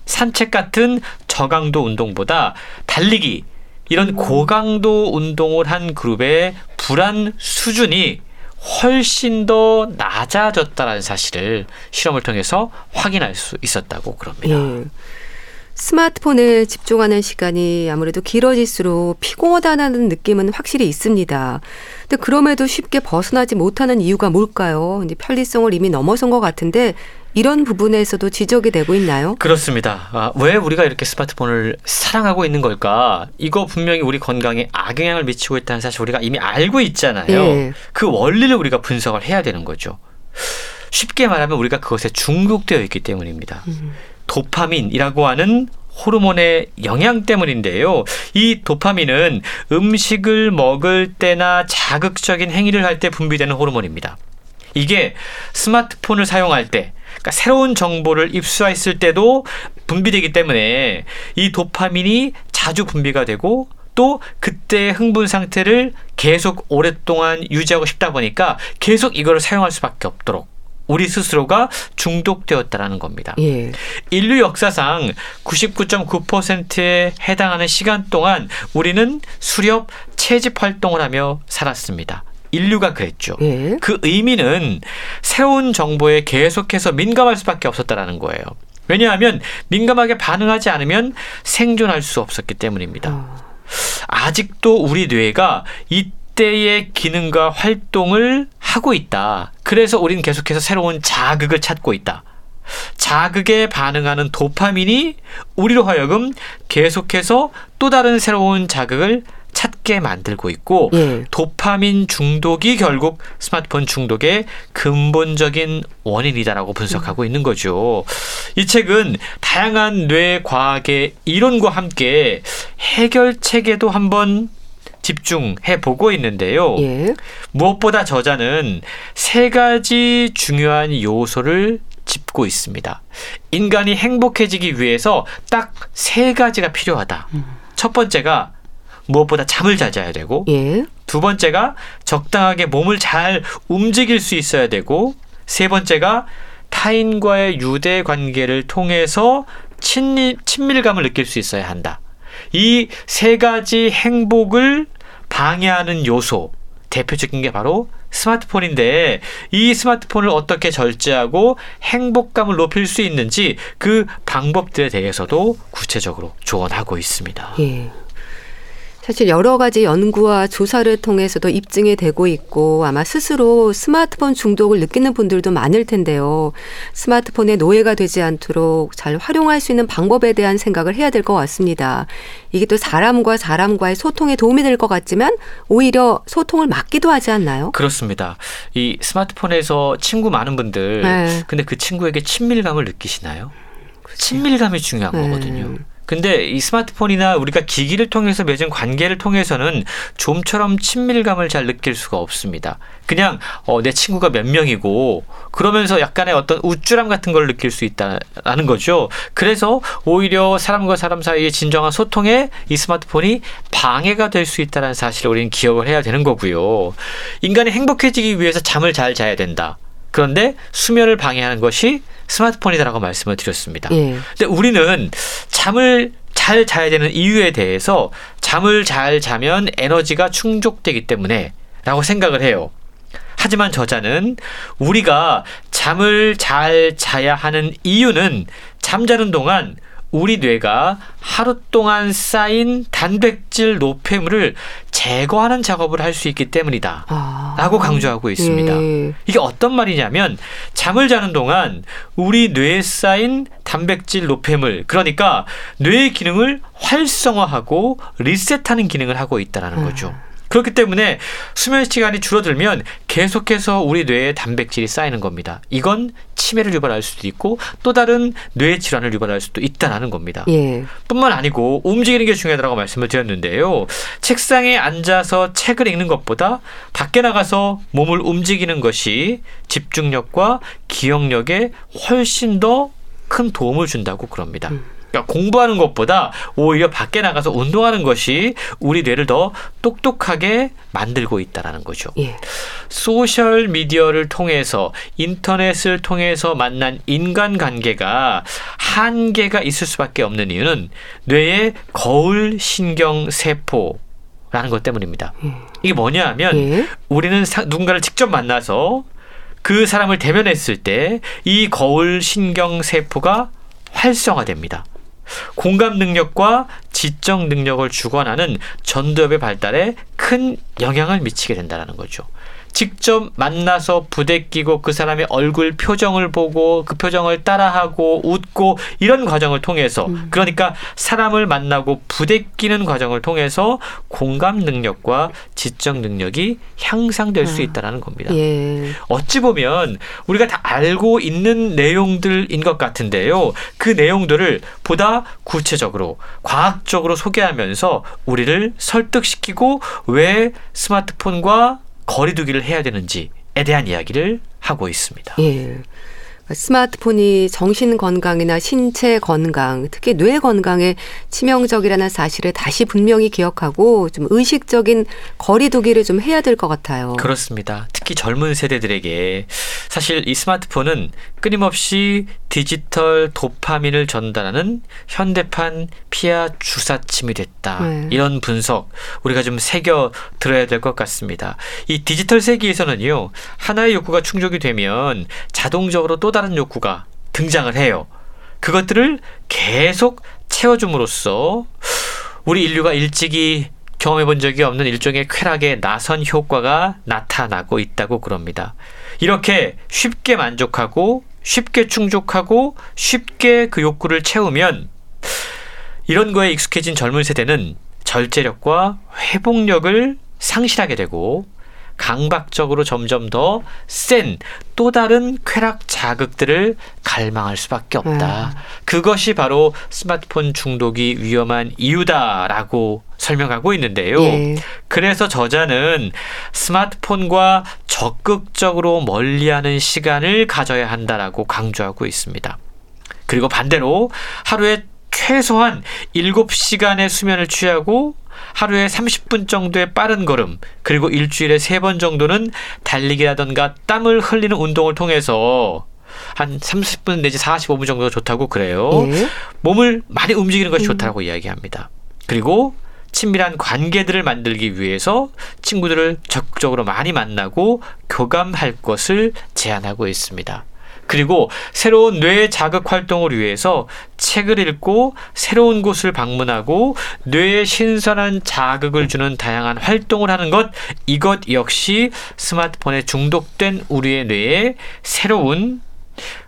산책 같은 저강도 운동보다 달리기 이런 음. 고강도 운동을 한 그룹의 불안 수준이 훨씬 더 낮아졌다라는 사실을 실험을 통해서 확인할 수 있었다고 그럽니다. 예. 스마트폰에 집중하는 시간이 아무래도 길어질수록 피곤하다는 느낌은 확실히 있습니다. 근데 그럼에도 쉽게 벗어나지 못하는 이유가 뭘까요? 이제 편리성을 이미 넘어선 것 같은데 이런 부분에서도 지적이 되고 있나요? 그렇습니다. 아, 왜 우리가 이렇게 스마트폰을 사랑하고 있는 걸까? 이거 분명히 우리 건강에 악영향을 미치고 있다는 사실 우리가 이미 알고 있잖아요. 네. 그 원리를 우리가 분석을 해야 되는 거죠. 쉽게 말하면 우리가 그것에 중독되어 있기 때문입니다. 음. 도파민이라고 하는 호르몬의 영향 때문인데요. 이 도파민은 음식을 먹을 때나 자극적인 행위를 할 때 분비되는 호르몬입니다. 이게 스마트폰을 사용할 때 그러니까 새로운 정보를 입수했을 때도 분비되기 때문에 이 도파민이 자주 분비가 되고 또 그때의 흥분 상태를 계속 오랫동안 유지하고 싶다 보니까 계속 이거를 사용할 수밖에 없도록 우리 스스로가 중독되었다라는 겁니다. 예. 인류 역사상 99.9%에 해당하는 시간 동안 우리는 수렵 채집 활동을 하며 살았습니다. 인류가 그랬죠. 예. 그 의미는 새로운 정보에 계속해서 민감할 수밖에 없었다라는 거예요. 왜냐하면 민감하게 반응하지 않으면 생존할 수 없었기 때문입니다. 어. 아직도 우리 뇌가 이때의 기능과 활동을 하고 있다. 그래서 우리는 계속해서 새로운 자극을 찾고 있다. 자극에 반응하는 도파민이 우리로 하여금 계속해서 또 다른 새로운 자극을 찾게 만들고 있고 예. 도파민 중독이 결국 스마트폰 중독의 근본적인 원인이다라고 분석하고 음. 있는 거죠. 이 책은 다양한 뇌 과학의 이론과 함께 해결책에도 한번 집중해 보고 있는데요. 예. 무엇보다 저자는 세 가지 중요한 요소를 짚고 있습니다. 인간이 행복해지기 위해서 딱 세 가지가 필요하다. 음. 첫 번째가 무엇보다 잠을 잘 자야 되고 예. 두 번째가 적당하게 몸을 잘 움직일 수 있어야 되고 세 번째가 타인과의 유대 관계를 통해서 친밀, 친밀감을 느낄 수 있어야 한다. 이 세 가지 행복을 방해하는 요소 대표적인 게 바로 스마트폰인데 이 스마트폰을 어떻게 절제하고 행복감을 높일 수 있는지 그 방법들에 대해서도 구체적으로 조언하고 있습니다. 예. 사실 여러 가지 연구와 조사를 통해서도 입증이 되고 있고 아마 스스로 스마트폰 중독을 느끼는 분들도 많을 텐데요. 스마트폰의 노예가 되지 않도록 잘 활용할 수 있는 방법에 대한 생각을 해야 될 것 같습니다. 이게 또 사람과 사람과의 소통에 도움이 될 것 같지만 오히려 소통을 막기도 하지 않나요? 그렇습니다. 이 스마트폰에서 친구 많은 분들 네. 근데 그 친구에게 친밀감을 느끼시나요? 그렇죠. 친밀감이 중요한 네. 거거든요. 근데 이 스마트폰이나 우리가 기기를 통해서 맺은 관계를 통해서는 좀처럼 친밀감을 잘 느낄 수가 없습니다. 그냥 어, 내 친구가 몇 명이고 그러면서 약간의 어떤 우쭐함 같은 걸 느낄 수 있다라는 거죠. 그래서 오히려 사람과 사람 사이의 진정한 소통에 이 스마트폰이 방해가 될 수 있다는 사실을 우리는 기억을 해야 되는 거고요. 인간이 행복해지기 위해서 잠을 잘 자야 된다. 그런데 수면을 방해하는 것이 스마트폰이다라고 말씀을 드렸습니다. 예. 근데 우리는 잠을 잘 자야 되는 이유에 대해서 잠을 잘 자면 에너지가 충족되기 때문에 라고 생각을 해요. 하지만 저자는 우리가 잠을 잘 자야 하는 이유는 잠자는 동안 우리 뇌가 하루 동안 쌓인 단백질 노폐물을 제거하는 작업을 할 수 있기 때문이다. 아. 라고 강조하고 있습니다. 예. 이게 어떤 말이냐면 잠을 자는 동안 우리 뇌에 쌓인 단백질 노폐물, 그러니까 뇌의 기능을 활성화하고 리셋하는 기능을 하고 있다는 거죠. 아. 그렇기 때문에 수면 시간이 줄어들면 계속해서 우리 뇌에 단백질이 쌓이는 겁니다. 이건 치매를 유발할 수도 있고 또 다른 뇌 질환을 유발할 수도 있다라는 겁니다. 예. 뿐만 아니고 움직이는 게 중요하다고 말씀을 드렸는데요. 책상에 앉아서 책을 읽는 것보다 밖에 나가서 몸을 움직이는 것이 집중력과 기억력에 훨씬 더 큰 도움을 준다고 그럽니다. 음. 그러니까 공부하는 것보다 오히려 밖에 나가서 운동하는 것이 우리 뇌를 더 똑똑하게 만들고 있다라는 거죠. 예. 소셜 미디어를 통해서 인터넷을 통해서 만난 인간 관계가 한계가 있을 수밖에 없는 이유는 뇌의 거울 신경 세포 라는 것 때문입니다. 예. 이게 뭐냐 하면 예. 우리는 누군가를 직접 만나서 그 사람을 대면했을 때 이 거울 신경 세포가 활성화됩니다. 공감 능력과 지적 능력을 주관하는 전두엽의 발달에 큰 영향을 미치게 된다는 거죠. 직접 만나서 부대끼고 그 사람의 얼굴 표정을 보고 그 표정을 따라하고 웃고 이런 과정을 통해서 음. 그러니까 사람을 만나고 부대끼는 과정을 통해서 공감 능력과 지적 능력이 향상될 아. 수 있다라는 겁니다. 예. 어찌 보면 우리가 다 알고 있는 내용들인 것 같은데요. 그 내용들을 보다 구체적으로 과학적으로 소개하면서 우리를 설득시키고 왜 스마트폰과 거리두기를 해야 되는지에 대한 이야기를 하고 있습니다. 예. 스마트폰이 정신 건강이나 신체 건강, 특히 뇌 건강에 치명적이라는 사실을 다시 분명히 기억하고 좀 의식적인 거리두기를 좀 해야 될 것 같아요. 그렇습니다. 특히 젊은 세대들에게 사실 이 스마트폰은 끊임없이 디지털 도파민을 전달하는 현대판 피하 주사침이 됐다. 네. 이런 분석 우리가 좀 새겨 들어야 될 것 같습니다. 이 디지털 세계에서는요 하나의 욕구가 충족이 되면 자동적으로 또 다른 욕구가 등장을 해요. 그것들을 계속 채워줌으로써 우리 인류가 일찍이 경험해 본 적이 없는 일종의 쾌락의 나선 효과가 나타나고 있다고 그럽니다. 이렇게 쉽게 만족하고 쉽게 충족하고 쉽게 그 욕구를 채우면 이런 거에 익숙해진 젊은 세대는 절제력과 회복력을 상실하게 되고 강박적으로 점점 더 센 또 다른 쾌락 자극들을 갈망할 수밖에 없다. 음. 그것이 바로 스마트폰 중독이 위험한 이유다라고 설명하고 있는데요. 예. 그래서 저자는 스마트폰과 적극적으로 멀리하는 시간을 가져야 한다라고 강조하고 있습니다. 그리고 반대로 하루에 최소한 7시간의 수면을 취하고 하루에 30분 정도의 빠른 걸음, 그리고 일주일에 3번 정도는 달리기라던가 땀을 흘리는 운동을 통해서 한 30분 내지 45분 정도가 좋다고 그래요. 예. 몸을 많이 움직이는 것이 음. 좋다고 이야기합니다. 그리고 친밀한 관계들을 만들기 위해서 친구들을 적극적으로 많이 만나고 교감할 것을 제안하고 있습니다. 그리고 새로운 뇌 자극 활동을 위해서 책을 읽고 새로운 곳을 방문하고 뇌에 신선한 자극을 주는 다양한 활동을 하는 것 이것 역시 스마트폰에 중독된 우리의 뇌에 새로운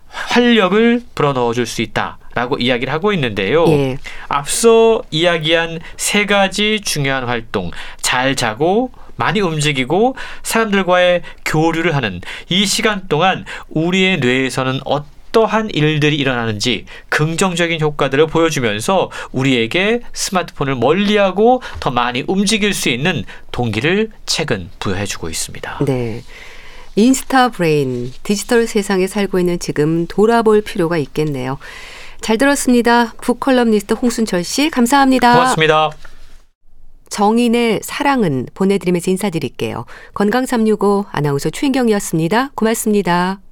활력을 불어넣어 줄 수 있다라고 이야기를 하고 있는데요. 예. 앞서 이야기한 세 가지 중요한 활동 잘 자고 많이 움직이고 사람들과의 교류를 하는 이 시간 동안 우리의 뇌에서는 어떠한 일들이 일어나는지 긍정적인 효과들을 보여주면서 우리에게 스마트폰을 멀리하고 더 많이 움직일 수 있는 동기를 최근 부여해주고 있습니다. 네. 인스타 브레인, 디지털 세상에 살고 있는 지금 돌아볼 필요가 있겠네요. 잘 들었습니다. 북칼럼니스트 홍순철 씨, 감사합니다. 고맙습니다. 정인의 사랑은 보내드리면서 인사드릴게요. 건강365 아나운서 최인경이었습니다. 고맙습니다.